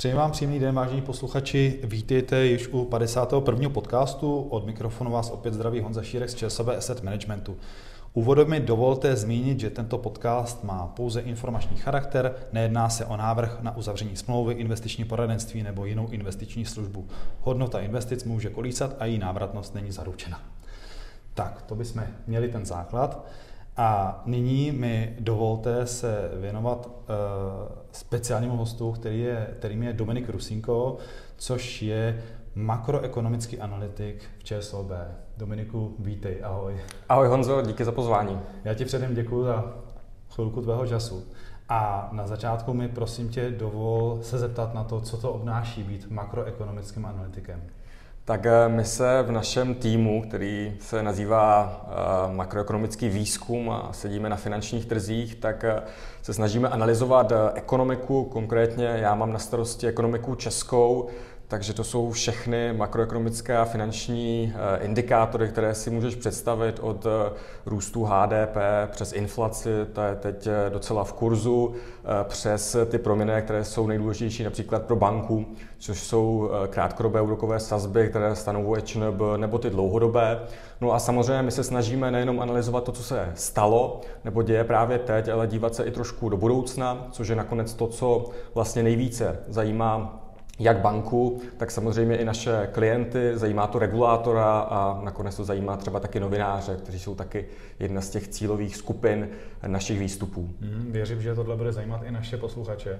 Přeji vám příjemný den, vážení posluchači. Vítejte již u 51. podcastu. Od mikrofonu vás opět zdraví Honza Šírek z ČSOB Asset Managementu. Úvodem mi dovolte zmínit, že tento podcast má pouze informační charakter, nejedná se o návrh na uzavření smlouvy, investiční poradenství nebo jinou investiční službu. Hodnota investic může kolísat a její návratnost není zaručena. Tak, to bychom měli ten základ. A nyní mi dovolte se věnovat uh, speciálnímu hostu, který je, kterým je Dominik Rusinko, což je makroekonomický analytik v ČSOB. Dominiku, vítej, ahoj. Ahoj Honzo, díky za pozvání. Já ti předem děkuji za chvilku tvého času. A na začátku mi prosím tě dovol se zeptat na to, co to obnáší být makroekonomickým analytikem. Tak eh, my se v našem týmu, který se nazývá eh, makroekonomický výzkum a sedíme na finančních trzích, tak eh, se snažíme analyzovat ekonomiku, konkrétně já mám na starosti ekonomiku českou, takže to jsou všechny makroekonomické a finanční eh, indikátory, které si můžeš představit od eh, růstu HDP přes inflaci, to je teď eh, docela v kurzu, přes ty proměny, které jsou nejdůležitější například pro banku, což jsou krátkodobé úrokové sazby, které stanovuje ČNB, nebo ty dlouhodobé. No a samozřejmě my se snažíme nejenom analyzovat to, co se stalo, nebo děje právě teď, ale dívat se i trošku do budoucna, což je nakonec to, co vlastně nejvíce zajímá jak banku, tak samozřejmě i naše klienty, zajímá to regulátora a nakonec to zajímá třeba taky novináře, kteří jsou taky jedna z těch cílových skupin našich výstupů. Hmm, věřím, že tohle bude zajímat i naše posluchače.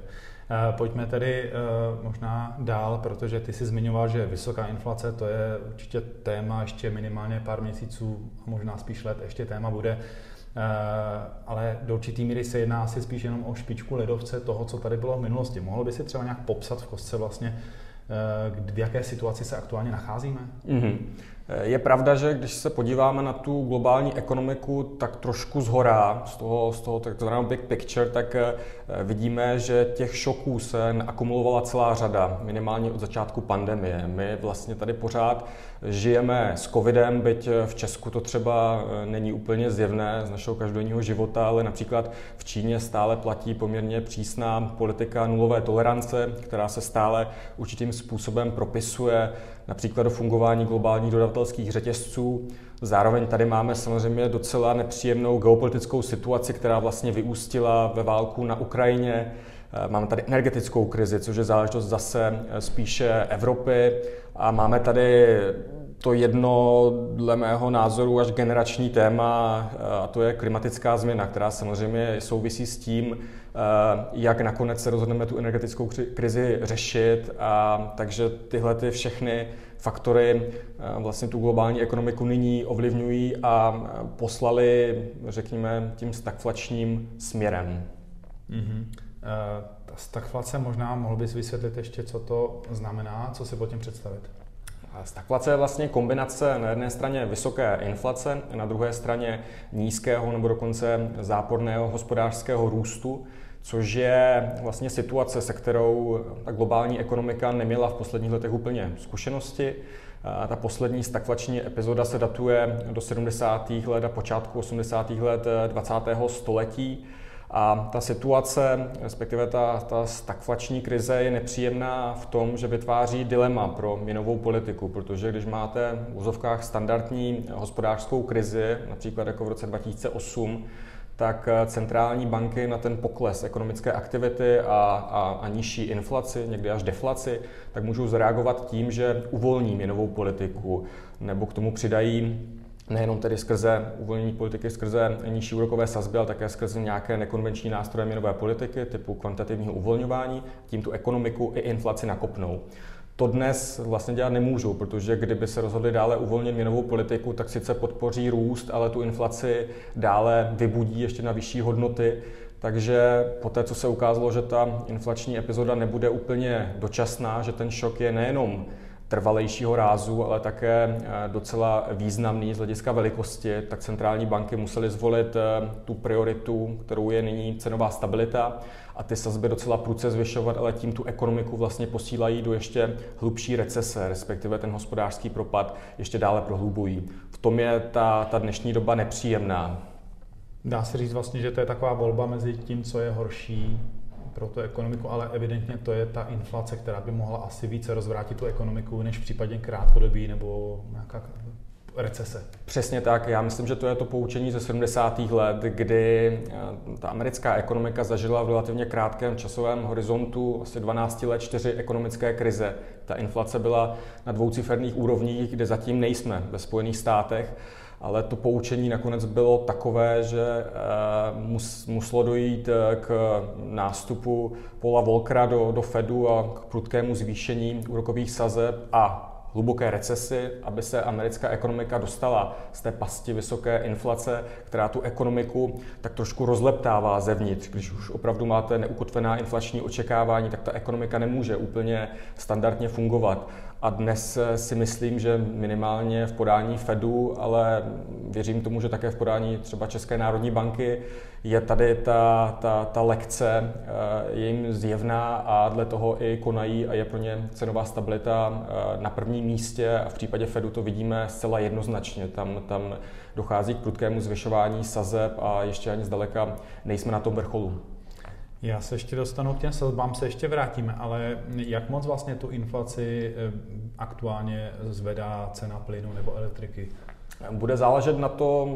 Eh, pojďme tedy eh, možná dál, protože ty jsi zmiňoval, že vysoká inflace to je určitě téma ještě minimálně pár měsíců, možná spíš let ještě téma bude. Eh, ale do určitý míry se jedná asi spíš jenom o špičku ledovce toho, co tady bylo v minulosti. Mohl by si třeba nějak popsat v kostce vlastně, eh, v jaké situaci se aktuálně nacházíme? Mm-hmm. Je pravda, že když se podíváme na tu globální ekonomiku tak trošku zhora, z toho, z toho takzvaného big picture, tak eh, vidíme, že těch šoků se akumulovala celá řada, minimálně od začátku pandemie. My vlastně tady pořád žijeme s covidem, byť v Česku to třeba eh, není úplně zjevné z našeho každodenního života, ale například v Číně stále platí poměrně přísná politika nulové tolerance, která se stále určitým způsobem propisuje například do fungování globálních dodavatelských řetězců. Zároveň tady máme samozřejmě docela nepříjemnou geopolitickou situaci, která vlastně vyústila ve válku na Ukrajině. Eh, máme tady energetickou krizi, což je záležitost zase eh, spíše Evropy. A máme tady to jedno, dle mého názoru, až generační téma, eh, a to je klimatická změna, která samozřejmě souvisí s tím, jak nakonec se rozhodneme tu energetickou krizi řešit. A takže tyhle ty všechny faktory vlastně tu globální ekonomiku nyní ovlivňují a poslali, řekněme, tím stagflačním směrem. Mm-hmm. Eh, ta stagflace možná mohl bys vysvětlit ještě, co to znamená, co si pod tím představit? Stagflace je vlastně kombinace na jedné straně vysoké inflace, na druhé straně nízkého nebo dokonce záporného hospodářského růstu, což je vlastně situace, se kterou ta globální ekonomika neměla v posledních letech úplně zkušenosti. Ta poslední stagflační epizoda se datuje do 70. let a počátku 80. let 20. století. A ta situace, respektive ta, ta stagflační krize je nepříjemná v tom, že vytváří dilema pro měnovou politiku, protože když máte v úzovkách standardní hospodářskou krizi, například jako v roce 2008, tak centrální banky na ten pokles ekonomické aktivity a, a, a nižší inflaci, někdy až deflaci, tak můžou zareagovat tím, že uvolní měnovou politiku nebo k tomu přidají nejenom tedy skrze uvolnění politiky, skrze nižší úrokové sazby, ale také skrze nějaké nekonvenční nástroje měnové politiky typu kvantitativního uvolňování, tím tu ekonomiku i inflaci nakopnou. To dnes vlastně dělat nemůžou, protože kdyby se rozhodli dále uvolnit měnovou politiku, tak sice podpoří růst, ale tu inflaci dále vybudí ještě na vyšší hodnoty. Takže po té, co se ukázalo, že ta inflační epizoda nebude úplně dočasná, že ten šok je nejenom trvalejšího rázu, ale také eh, docela významný z hlediska velikosti, tak centrální banky musely zvolit eh, tu prioritu, kterou je nyní cenová stabilita a ty sazby docela prudce zvyšovat, ale tím tu ekonomiku vlastně posílají do ještě hlubší recese, respektive ten hospodářský propad ještě dále prohlubují. V tom je ta, ta dnešní doba nepříjemná. Dá se říct vlastně, že to je taková volba mezi tím, co je horší pro tu ekonomiku, ale evidentně to je ta inflace, která by mohla asi více rozvrátit tu ekonomiku, než případně krátkodobí nebo nějaká recese. Přesně tak. Já myslím, že to je to poučení ze 70. let, kdy eh, ta americká ekonomika zažila v relativně krátkém časovém horizontu asi 12 let čtyři ekonomické krize. Ta inflace byla na dvouciferných úrovních, kde zatím nejsme ve Spojených státech ale to poučení nakonec bylo takové, že eh, muselo dojít eh, k nástupu Paula Volkera do, do Fedu a k prudkému zvýšení úrokových sazeb a hluboké recesi, aby se americká ekonomika dostala z té pasti vysoké inflace, která tu ekonomiku tak trošku rozleptává zevnitř. Když už opravdu máte neukotvená inflační očekávání, tak ta ekonomika nemůže úplně standardně fungovat. A dnes si myslím, že minimálně v podání Fedu, ale věřím tomu, že také v podání třeba České národní banky je tady ta, ta, ta lekce, eh, je jim zjevná a dle toho i konají a je pro ně cenová stabilita eh, na prvním místě a v případě Fedu to vidíme zcela jednoznačně. Tam, tam dochází k prudkému zvyšování sazeb a ještě ani zdaleka nejsme na tom vrcholu. Já se ještě dostanu k těm sazbám, se ještě vrátíme, ale jak moc vlastně tu inflaci eh, aktuálně zvedá cena plynu nebo elektriky? Bude záležet na to,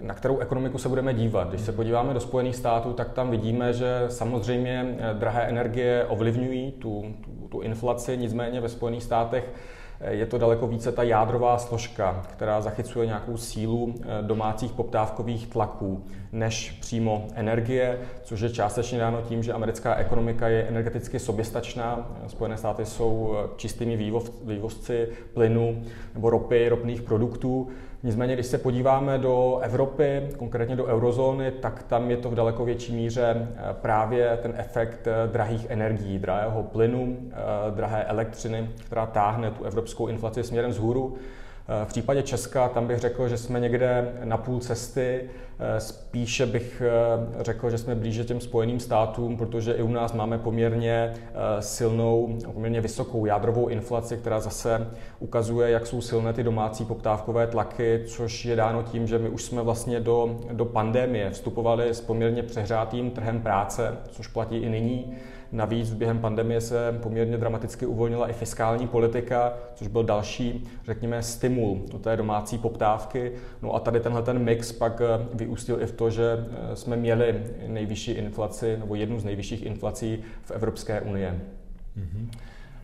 na kterou ekonomiku se budeme dívat. Když se podíváme do Spojených států, tak tam vidíme, že samozřejmě eh, drahé energie ovlivňují tu, tu, tu inflaci, nicméně ve Spojených státech je to daleko více ta jádrová složka, která zachycuje nějakou sílu eh, domácích poptávkových tlaků, než přímo energie, což je částečně dáno tím, že americká ekonomika je energeticky soběstačná. Spojené státy jsou eh, čistými vývozci plynu nebo ropy, ropných produktů. Nicméně, když se podíváme do Evropy, konkrétně do eurozóny, tak tam je to v daleko větší míře eh, právě ten efekt eh, drahých energií, drahého plynu, eh, drahé elektřiny, která táhne tu evropskou inflaci směrem vzhůru. V případě Česka tam bych řekl, že jsme někde na půl cesty. Spíše bych řekl, že jsme blíže těm spojeným státům, protože i u nás máme poměrně silnou, poměrně vysokou jádrovou inflaci, která zase ukazuje, jak jsou silné ty domácí poptávkové tlaky, což je dáno tím, že my už jsme vlastně do, do pandemie vstupovali s poměrně přehrátým trhem práce, což platí i nyní. Navíc během pandemie se poměrně dramaticky uvolnila i fiskální politika, což byl další, řekněme, stimul do té domácí poptávky. No a tady tenhle ten mix pak eh, vyústil i v to, že eh, jsme měli nejvyšší inflaci, nebo jednu z nejvyšších inflací v Evropské unii. Mm-hmm.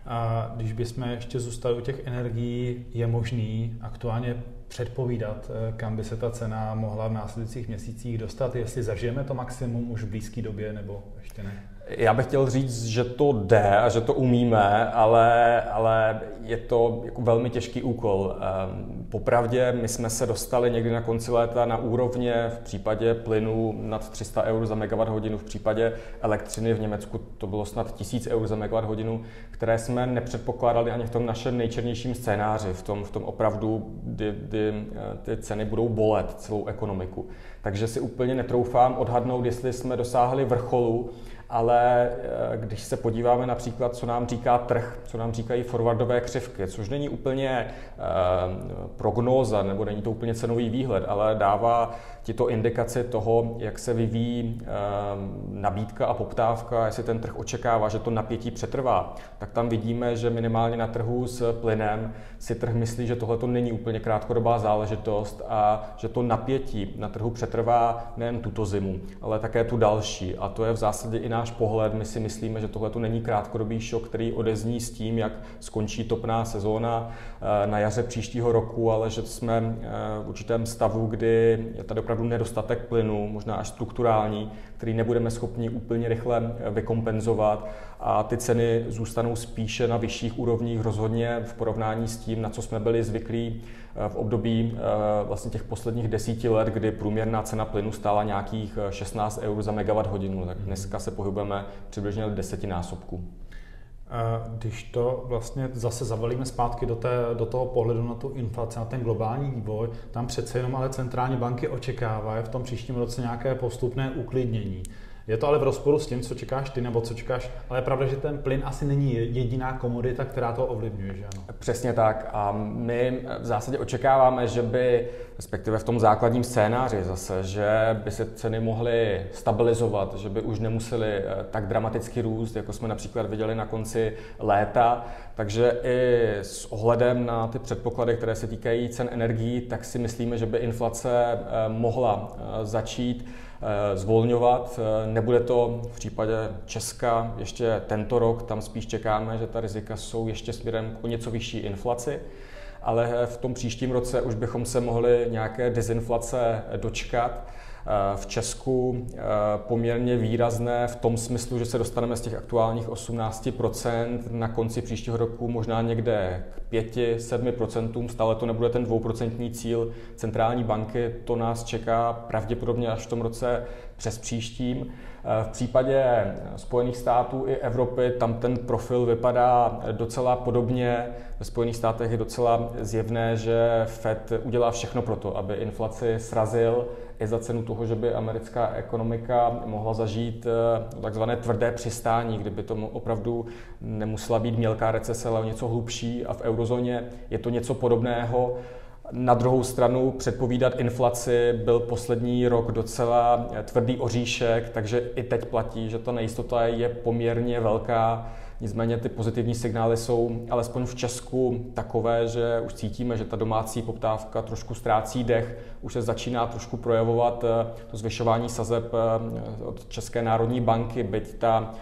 A když bychom ještě zůstali u těch energií, je možný aktuálně předpovídat, eh, kam by se ta cena mohla v následujících měsících dostat, jestli zažijeme to maximum už v blízké době nebo ještě ne? Já bych chtěl říct, že to jde a že to umíme, ale, ale je to jako velmi těžký úkol. Ehm, popravdě, my jsme se dostali někdy na konci léta na úrovně v případě plynu nad 300 eur za megawatt hodinu, v případě elektřiny v Německu to bylo snad 1000 eur za megawatt hodinu, které jsme nepředpokládali ani v tom našem nejčernějším scénáři, v tom, v tom opravdu, kdy, kdy eh, ty ceny budou bolet celou ekonomiku. Takže si úplně netroufám odhadnout, jestli jsme dosáhli vrcholu, ale eh, když se podíváme například, co nám říká trh, co nám říkají forwardové křivky, což není úplně eh, prognóza, nebo není to úplně cenový výhled, ale dává ti to indikaci toho, jak se vyvíjí eh, nabídka a poptávka, jestli ten trh očekává, že to napětí přetrvá, tak tam vidíme, že minimálně na trhu s plynem si trh myslí, že tohle to není úplně krátkodobá záležitost a že to napětí na trhu přetrvá nejen tuto zimu, ale také tu další. A to je v zásadě i náš pohled. My si myslíme, že tohle to není krátkodobý šok, který odezní s tím, jak skončí topná sezóna eh, na jaře příštího roku, ale že jsme eh, v určitém stavu, kdy je tady opravdu nedostatek plynu, možná až strukturální, který nebudeme schopni úplně rychle eh, vykompenzovat a ty ceny zůstanou spíše na vyšších úrovních rozhodně v porovnání s tím, na co jsme byli zvyklí v období vlastně těch posledních desíti let, kdy průměrná cena plynu stála nějakých 16 eur za megawatt hodinu, tak dneska se pohybujeme přibližně desetinásobku. Když to vlastně zase zavalíme zpátky do, té, do toho pohledu na tu inflaci, na ten globální vývoj, tam přece jenom ale centrální banky očekávají v tom příštím roce nějaké postupné uklidnění. Je to ale v rozporu s tím, co čekáš ty, nebo co čekáš, ale je pravda, že ten plyn asi není jediná komodita, která to ovlivňuje, že ano? Přesně tak. A my v zásadě očekáváme, že by, respektive v tom základním scénáři zase, že by se ceny mohly stabilizovat, že by už nemusely eh, tak dramaticky růst, jako jsme například viděli na konci léta. Takže i s ohledem na ty předpoklady, které se týkají cen energií, tak si myslíme, že by inflace eh, mohla eh, začít zvolňovat. Eh, nebude to v případě Česka ještě tento rok, tam spíš čekáme, že ta rizika jsou ještě směrem k o něco vyšší inflaci ale v tom příštím roce už bychom se mohli nějaké dezinflace dočkat. Eh, v Česku eh, poměrně výrazné v tom smyslu, že se dostaneme z těch aktuálních 18% na konci příštího roku možná někde k 5-7%, stále to nebude ten 2% cíl centrální banky, to nás čeká pravděpodobně až v tom roce přes příštím. Eh, v případě Spojených států i Evropy tam ten profil vypadá docela podobně. Ve Spojených státech je docela zjevné, že Fed udělá všechno pro to, aby inflaci srazil i za cenu toho, že by americká ekonomika mohla zažít eh, takzvané tvrdé přistání, kdyby to opravdu nemusela být mělká recese, ale něco hlubší a v eurozóně je to něco podobného. Na druhou stranu předpovídat inflaci byl poslední rok docela tvrdý oříšek, takže i teď platí, že ta nejistota je poměrně velká. Nicméně ty pozitivní signály jsou alespoň v Česku takové, že už cítíme, že ta domácí poptávka trošku ztrácí dech, už se začíná trošku projevovat eh, to zvyšování sazeb eh, od České národní banky, byť ta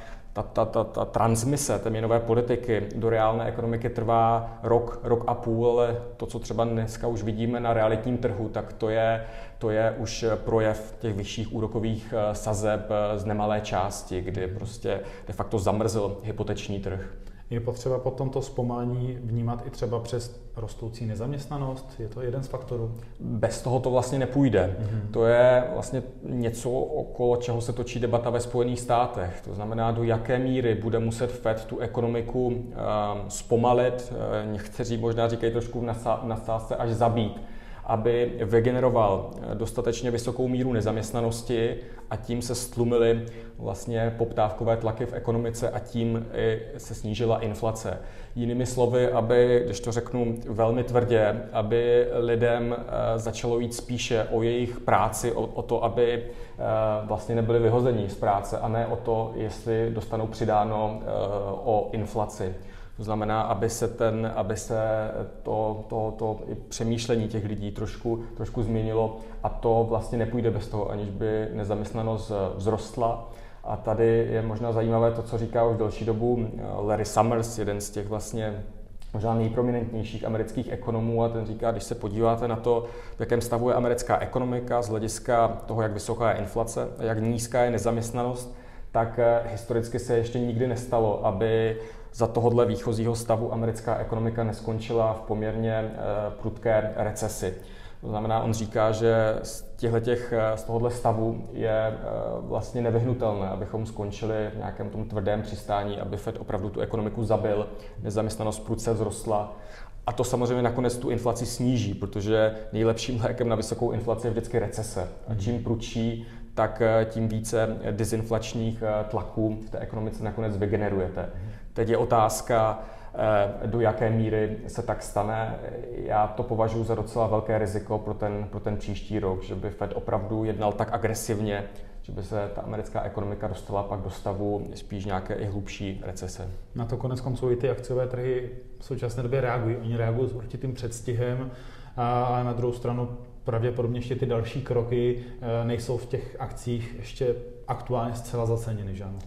ta, ta, ta, ta transmise té měnové politiky do reálné ekonomiky trvá rok, rok a půl, ale to, co třeba dneska už vidíme na realitním trhu, tak to je, to je už projev těch vyšších úrokových eh, sazeb z nemalé části, kdy prostě de facto zamrzl hypoteční trh. Je potřeba potom to zpomalení vnímat i třeba přes rostoucí nezaměstnanost? Je to jeden z faktorů? Bez toho to vlastně nepůjde. Mm-hmm. To je vlastně něco, okolo čeho se točí debata ve Spojených státech. To znamená, do jaké míry bude muset Fed tu ekonomiku um, zpomalit, uh, někteří možná říkají trošku v nadsázce až zabít aby vygeneroval dostatečně vysokou míru nezaměstnanosti a tím se stlumily vlastně poptávkové tlaky v ekonomice a tím i se snížila inflace. Jinými slovy, aby, když to řeknu velmi tvrdě, aby lidem eh, začalo jít spíše o jejich práci, o, o to, aby eh, vlastně nebyli vyhození z práce a ne o to, jestli dostanou přidáno eh, o inflaci. To znamená, aby se, ten, aby se to, to, to přemýšlení těch lidí trošku, trošku změnilo a to vlastně nepůjde bez toho, aniž by nezaměstnanost vzrostla. A tady je možná zajímavé to, co říká už delší dobu Larry Summers, jeden z těch vlastně možná nejprominentnějších amerických ekonomů a ten říká, když se podíváte na to, v jakém stavu je americká ekonomika z hlediska toho, jak vysoká je inflace, jak nízká je nezaměstnanost, tak eh, historicky se ještě nikdy nestalo, aby za tohohle výchozího stavu americká ekonomika neskončila v poměrně eh, prudké recesi. To znamená, on říká, že z, těch, eh, z tohohle stavu je eh, vlastně nevyhnutelné, abychom skončili v nějakém tom tvrdém přistání, aby Fed opravdu tu ekonomiku zabil, nezaměstnanost prudce vzrostla. A to samozřejmě nakonec tu inflaci sníží, protože nejlepším lékem na vysokou inflaci je vždycky recese. A čím prudší, tak tím více dezinflačních tlaků v té ekonomice nakonec vygenerujete. Teď je otázka, eh, do jaké míry se tak stane. Já to považuji za docela velké riziko pro ten, pro ten příští rok, že by Fed opravdu jednal tak agresivně, že by se ta americká ekonomika dostala pak do stavu spíš nějaké i hlubší recese. Na to konec konců i ty akciové trhy v současné době reagují. Oni reagují s určitým předstihem, ale na druhou stranu pravděpodobně ještě ty další kroky eh, nejsou v těch akcích ještě aktuálně zcela zaceněny, že ano?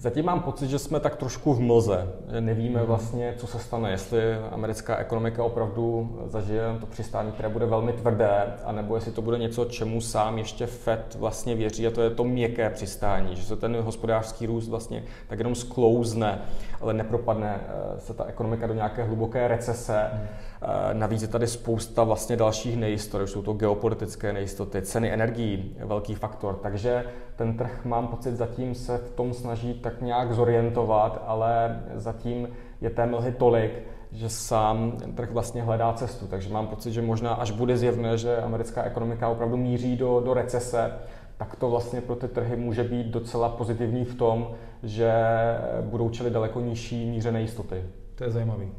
Zatím mám pocit, že jsme tak trošku v mlze. Nevíme hmm. vlastně, co se stane, jestli americká ekonomika opravdu zažije to přistání, které bude velmi tvrdé, anebo jestli to bude něco, čemu sám ještě Fed vlastně věří, a to je to měkké přistání, že se ten hospodářský růst vlastně tak jenom sklouzne, ale nepropadne eh, se ta ekonomika do nějaké hluboké recese. Hmm. Eh, navíc je tady spousta vlastně dalších nejistot, jsou to geopolitické nejistoty, ceny energií, velký faktor, takže ten trh, mám pocit, zatím se v tom snaží tak nějak zorientovat, ale zatím je té mlhy tolik, že sám trh vlastně hledá cestu. Takže mám pocit, že možná až bude zjevné, že americká ekonomika opravdu míří do, do recese, tak to vlastně pro ty trhy může být docela pozitivní v tom, že budou čelit daleko nižší míře nejistoty. To je zajímavý.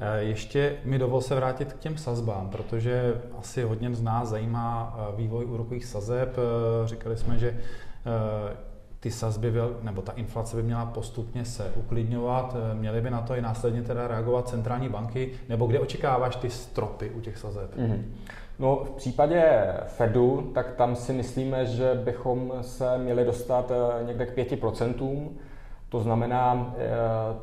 Eh, ještě mi dovol se vrátit k těm sazbám, protože asi hodně z nás zajímá eh, vývoj úrokových sazeb. Eh, říkali jsme, že ty sazby, nebo ta inflace by měla postupně se uklidňovat, měly by na to i následně teda reagovat centrální banky, nebo kde očekáváš ty stropy u těch sazeb? Mm-hmm. No, v případě Fedu, tak tam si myslíme, že bychom se měli dostat někde k 5%. To znamená, eh,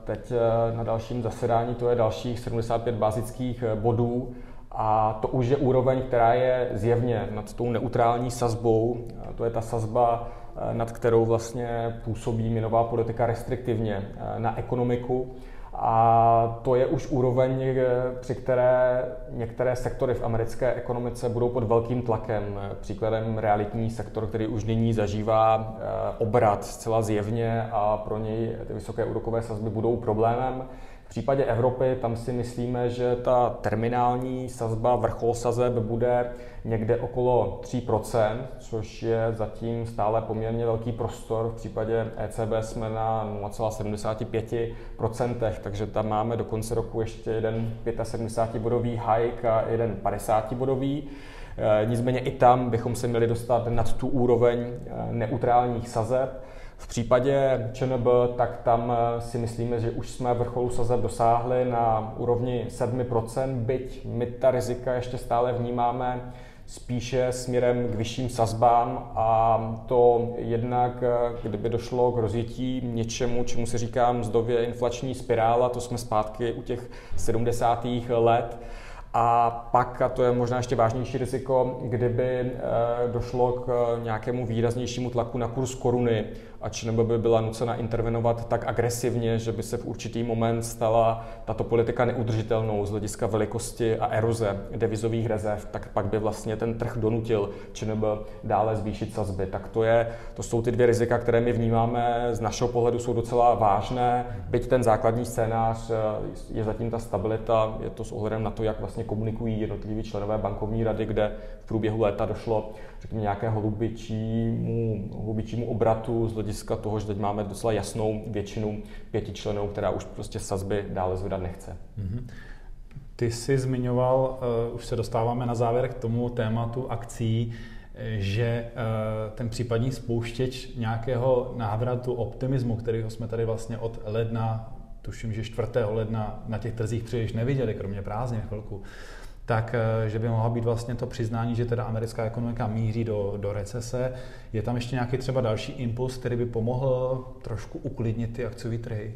teď eh, na dalším zasedání to je dalších 75 bázických eh, bodů a to už je úroveň, která je zjevně nad tou neutrální sazbou. To je ta sazba, nad kterou vlastně působí měnová politika restriktivně na ekonomiku. A to je už úroveň, při které některé sektory v americké ekonomice budou pod velkým tlakem. Příkladem realitní sektor, který už nyní zažívá eh, obrat zcela zjevně a pro něj ty vysoké úrokové sazby budou problémem. V případě Evropy tam si myslíme, že ta terminální sazba, vrchol sazeb bude někde okolo 3%, což je zatím stále poměrně velký prostor. V případě ECB jsme na 0,75%, takže tam máme do konce roku ještě jeden 75-bodový hike a jeden 50-bodový. E, nicméně i tam bychom se měli dostat nad tu úroveň e, neutrálních sazeb. V případě ČNB, tak tam eh, si myslíme, že už jsme vrcholu sazeb dosáhli na úrovni 7%, byť my ta rizika ještě stále vnímáme spíše směrem k vyšším sazbám a to jednak, eh, kdyby došlo k rozjetí něčemu, čemu se říká mzdově inflační spirála, to jsme zpátky u těch 70. let, a pak, a to je možná ještě vážnější riziko, kdyby eh, došlo k nějakému výraznějšímu tlaku na kurz koruny, ač nebo by byla nucena intervenovat tak agresivně, že by se v určitý moment stala tato politika neudržitelnou z hlediska velikosti a eroze devizových rezerv, tak pak by vlastně ten trh donutil ČNB dále zvýšit sazby. Tak to, je, to jsou ty dvě rizika, které my vnímáme z našeho pohledu jsou docela vážné, byť ten základní scénář eh, je zatím ta stabilita, je to s ohledem na to, jak vlastně komunikují jednotliví členové bankovní rady, kde v průběhu léta došlo řekněme, nějakého hlubičímu, hlubičímu obratu z hlediska toho, že teď máme docela jasnou většinu pěti členů, která už prostě sazby dále zvedat nechce. Mm-hmm. Ty jsi zmiňoval, uh, už se dostáváme na závěr k tomu tématu akcí, že uh, ten případní spouštěč nějakého návratu optimismu, kterého jsme tady vlastně od ledna, tuším, že 4. ledna na těch trzích příliš neviděli, kromě prázdnin chvilku, tak eh, že by mohla být vlastně to přiznání, že teda americká ekonomika míří do, do recese. Je tam ještě nějaký třeba další impuls, který by pomohl trošku uklidnit ty akciové trhy?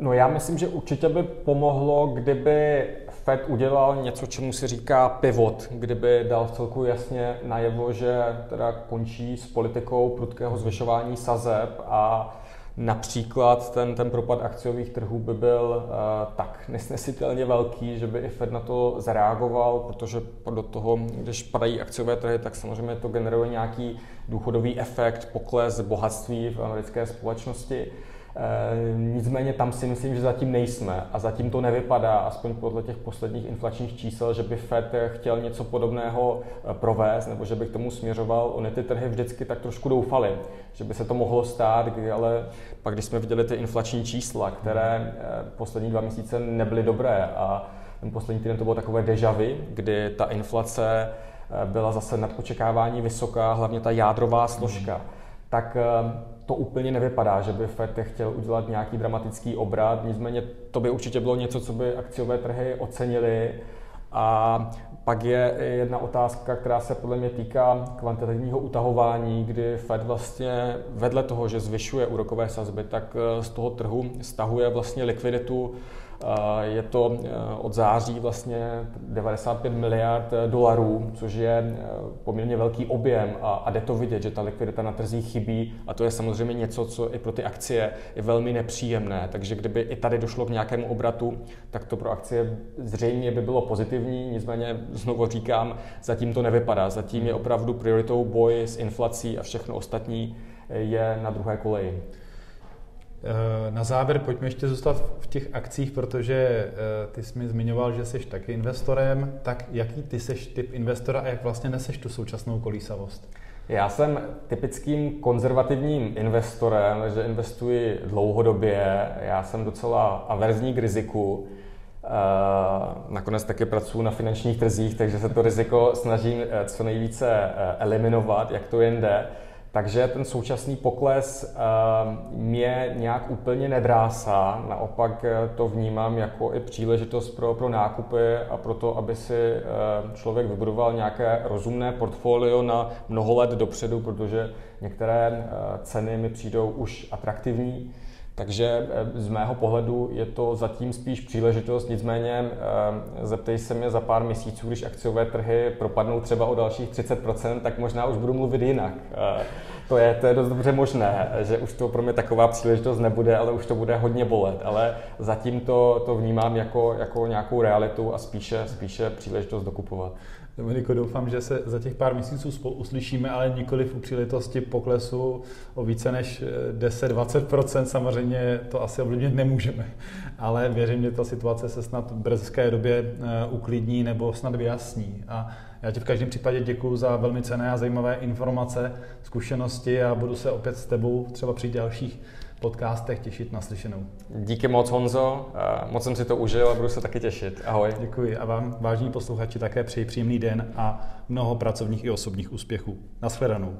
No já myslím, že určitě by pomohlo, kdyby Fed udělal něco, čemu se říká pivot, kdyby dal v celku jasně najevo, že teda končí s politikou prudkého zvyšování sazeb a Například ten, ten propad akciových trhů by byl uh, tak nesnesitelně velký, že by i Fed na to zareagoval, protože do toho, když padají akciové trhy, tak samozřejmě to generuje nějaký důchodový efekt, pokles bohatství v americké společnosti. Eh, nicméně tam si myslím, že zatím nejsme a zatím to nevypadá, aspoň podle těch posledních inflačních čísel, že by Fed chtěl něco podobného eh, provést nebo že by k tomu směřoval. Ony ty trhy vždycky tak trošku doufali, že by se to mohlo stát, ale pak když jsme viděli ty inflační čísla, které eh, poslední dva měsíce nebyly dobré a ten poslední týden to bylo takové deja vu, kdy ta inflace byla zase nad očekávání vysoká, hlavně ta jádrová složka, hmm. Tak to úplně nevypadá, že by Fed chtěl udělat nějaký dramatický obrat, nicméně to by určitě bylo něco, co by akciové trhy ocenily. A pak je jedna otázka, která se podle mě týká kvantitativního utahování, kdy Fed vlastně vedle toho, že zvyšuje úrokové sazby, tak z toho trhu stahuje vlastně likviditu je to eh, od září vlastně 95 miliard eh, dolarů, což je eh, poměrně velký objem a, jde to vidět, že ta likvidita na trzích chybí a to je samozřejmě něco, co i pro ty akcie je velmi nepříjemné. Takže kdyby i tady došlo k nějakému obratu, tak to pro akcie zřejmě by bylo pozitivní, nicméně znovu říkám, zatím to nevypadá. Zatím je opravdu prioritou boj s inflací a všechno ostatní je na druhé koleji. Eh, na závěr pojďme ještě zůstat v těch akcích, protože eh, ty jsi mi zmiňoval, že jsi taky investorem. Tak jaký ty seš typ investora a jak vlastně neseš tu současnou kolísavost? Já jsem typickým konzervativním investorem, že investuji dlouhodobě. Já jsem docela averzní k riziku. Eh, nakonec taky pracuji na finančních trzích, takže se to riziko snažím co nejvíce eliminovat, jak to jen jde. Takže ten současný pokles mě nějak úplně nedrásá, naopak to vnímám jako i příležitost pro, pro nákupy a pro to, aby si člověk vybudoval nějaké rozumné portfolio na mnoho let dopředu, protože některé ceny mi přijdou už atraktivní. Takže eh, z mého pohledu je to zatím spíš příležitost, nicméně eh, zeptej se mě za pár měsíců, když akciové trhy propadnou třeba o dalších 30%, tak možná už budu mluvit jinak. Eh, to je, to je dost dobře možné, že už to pro mě taková příležitost nebude, ale už to bude hodně bolet. Ale zatím to, to vnímám jako, jako nějakou realitu a spíše, spíše příležitost dokupovat. Dominiko, doufám, že se za těch pár měsíců spolu uslyšíme, ale nikoli v příležitosti poklesu o více než 10-20%. Samozřejmě to asi ovlivnit nemůžeme, ale věřím, že ta situace se snad v brzké době eh, uklidní nebo snad vyjasní. A já ti v každém případě děkuji za velmi cené a zajímavé informace, zkušenosti a budu se opět s tebou třeba při dalších podcastech těšit na slyšenou. Díky moc Honzo, moc jsem si to užil a budu se taky těšit. Ahoj. Děkuji a vám, vážní posluchači, také přeji příjemný den a mnoho pracovních i osobních úspěchů. Naschledanou.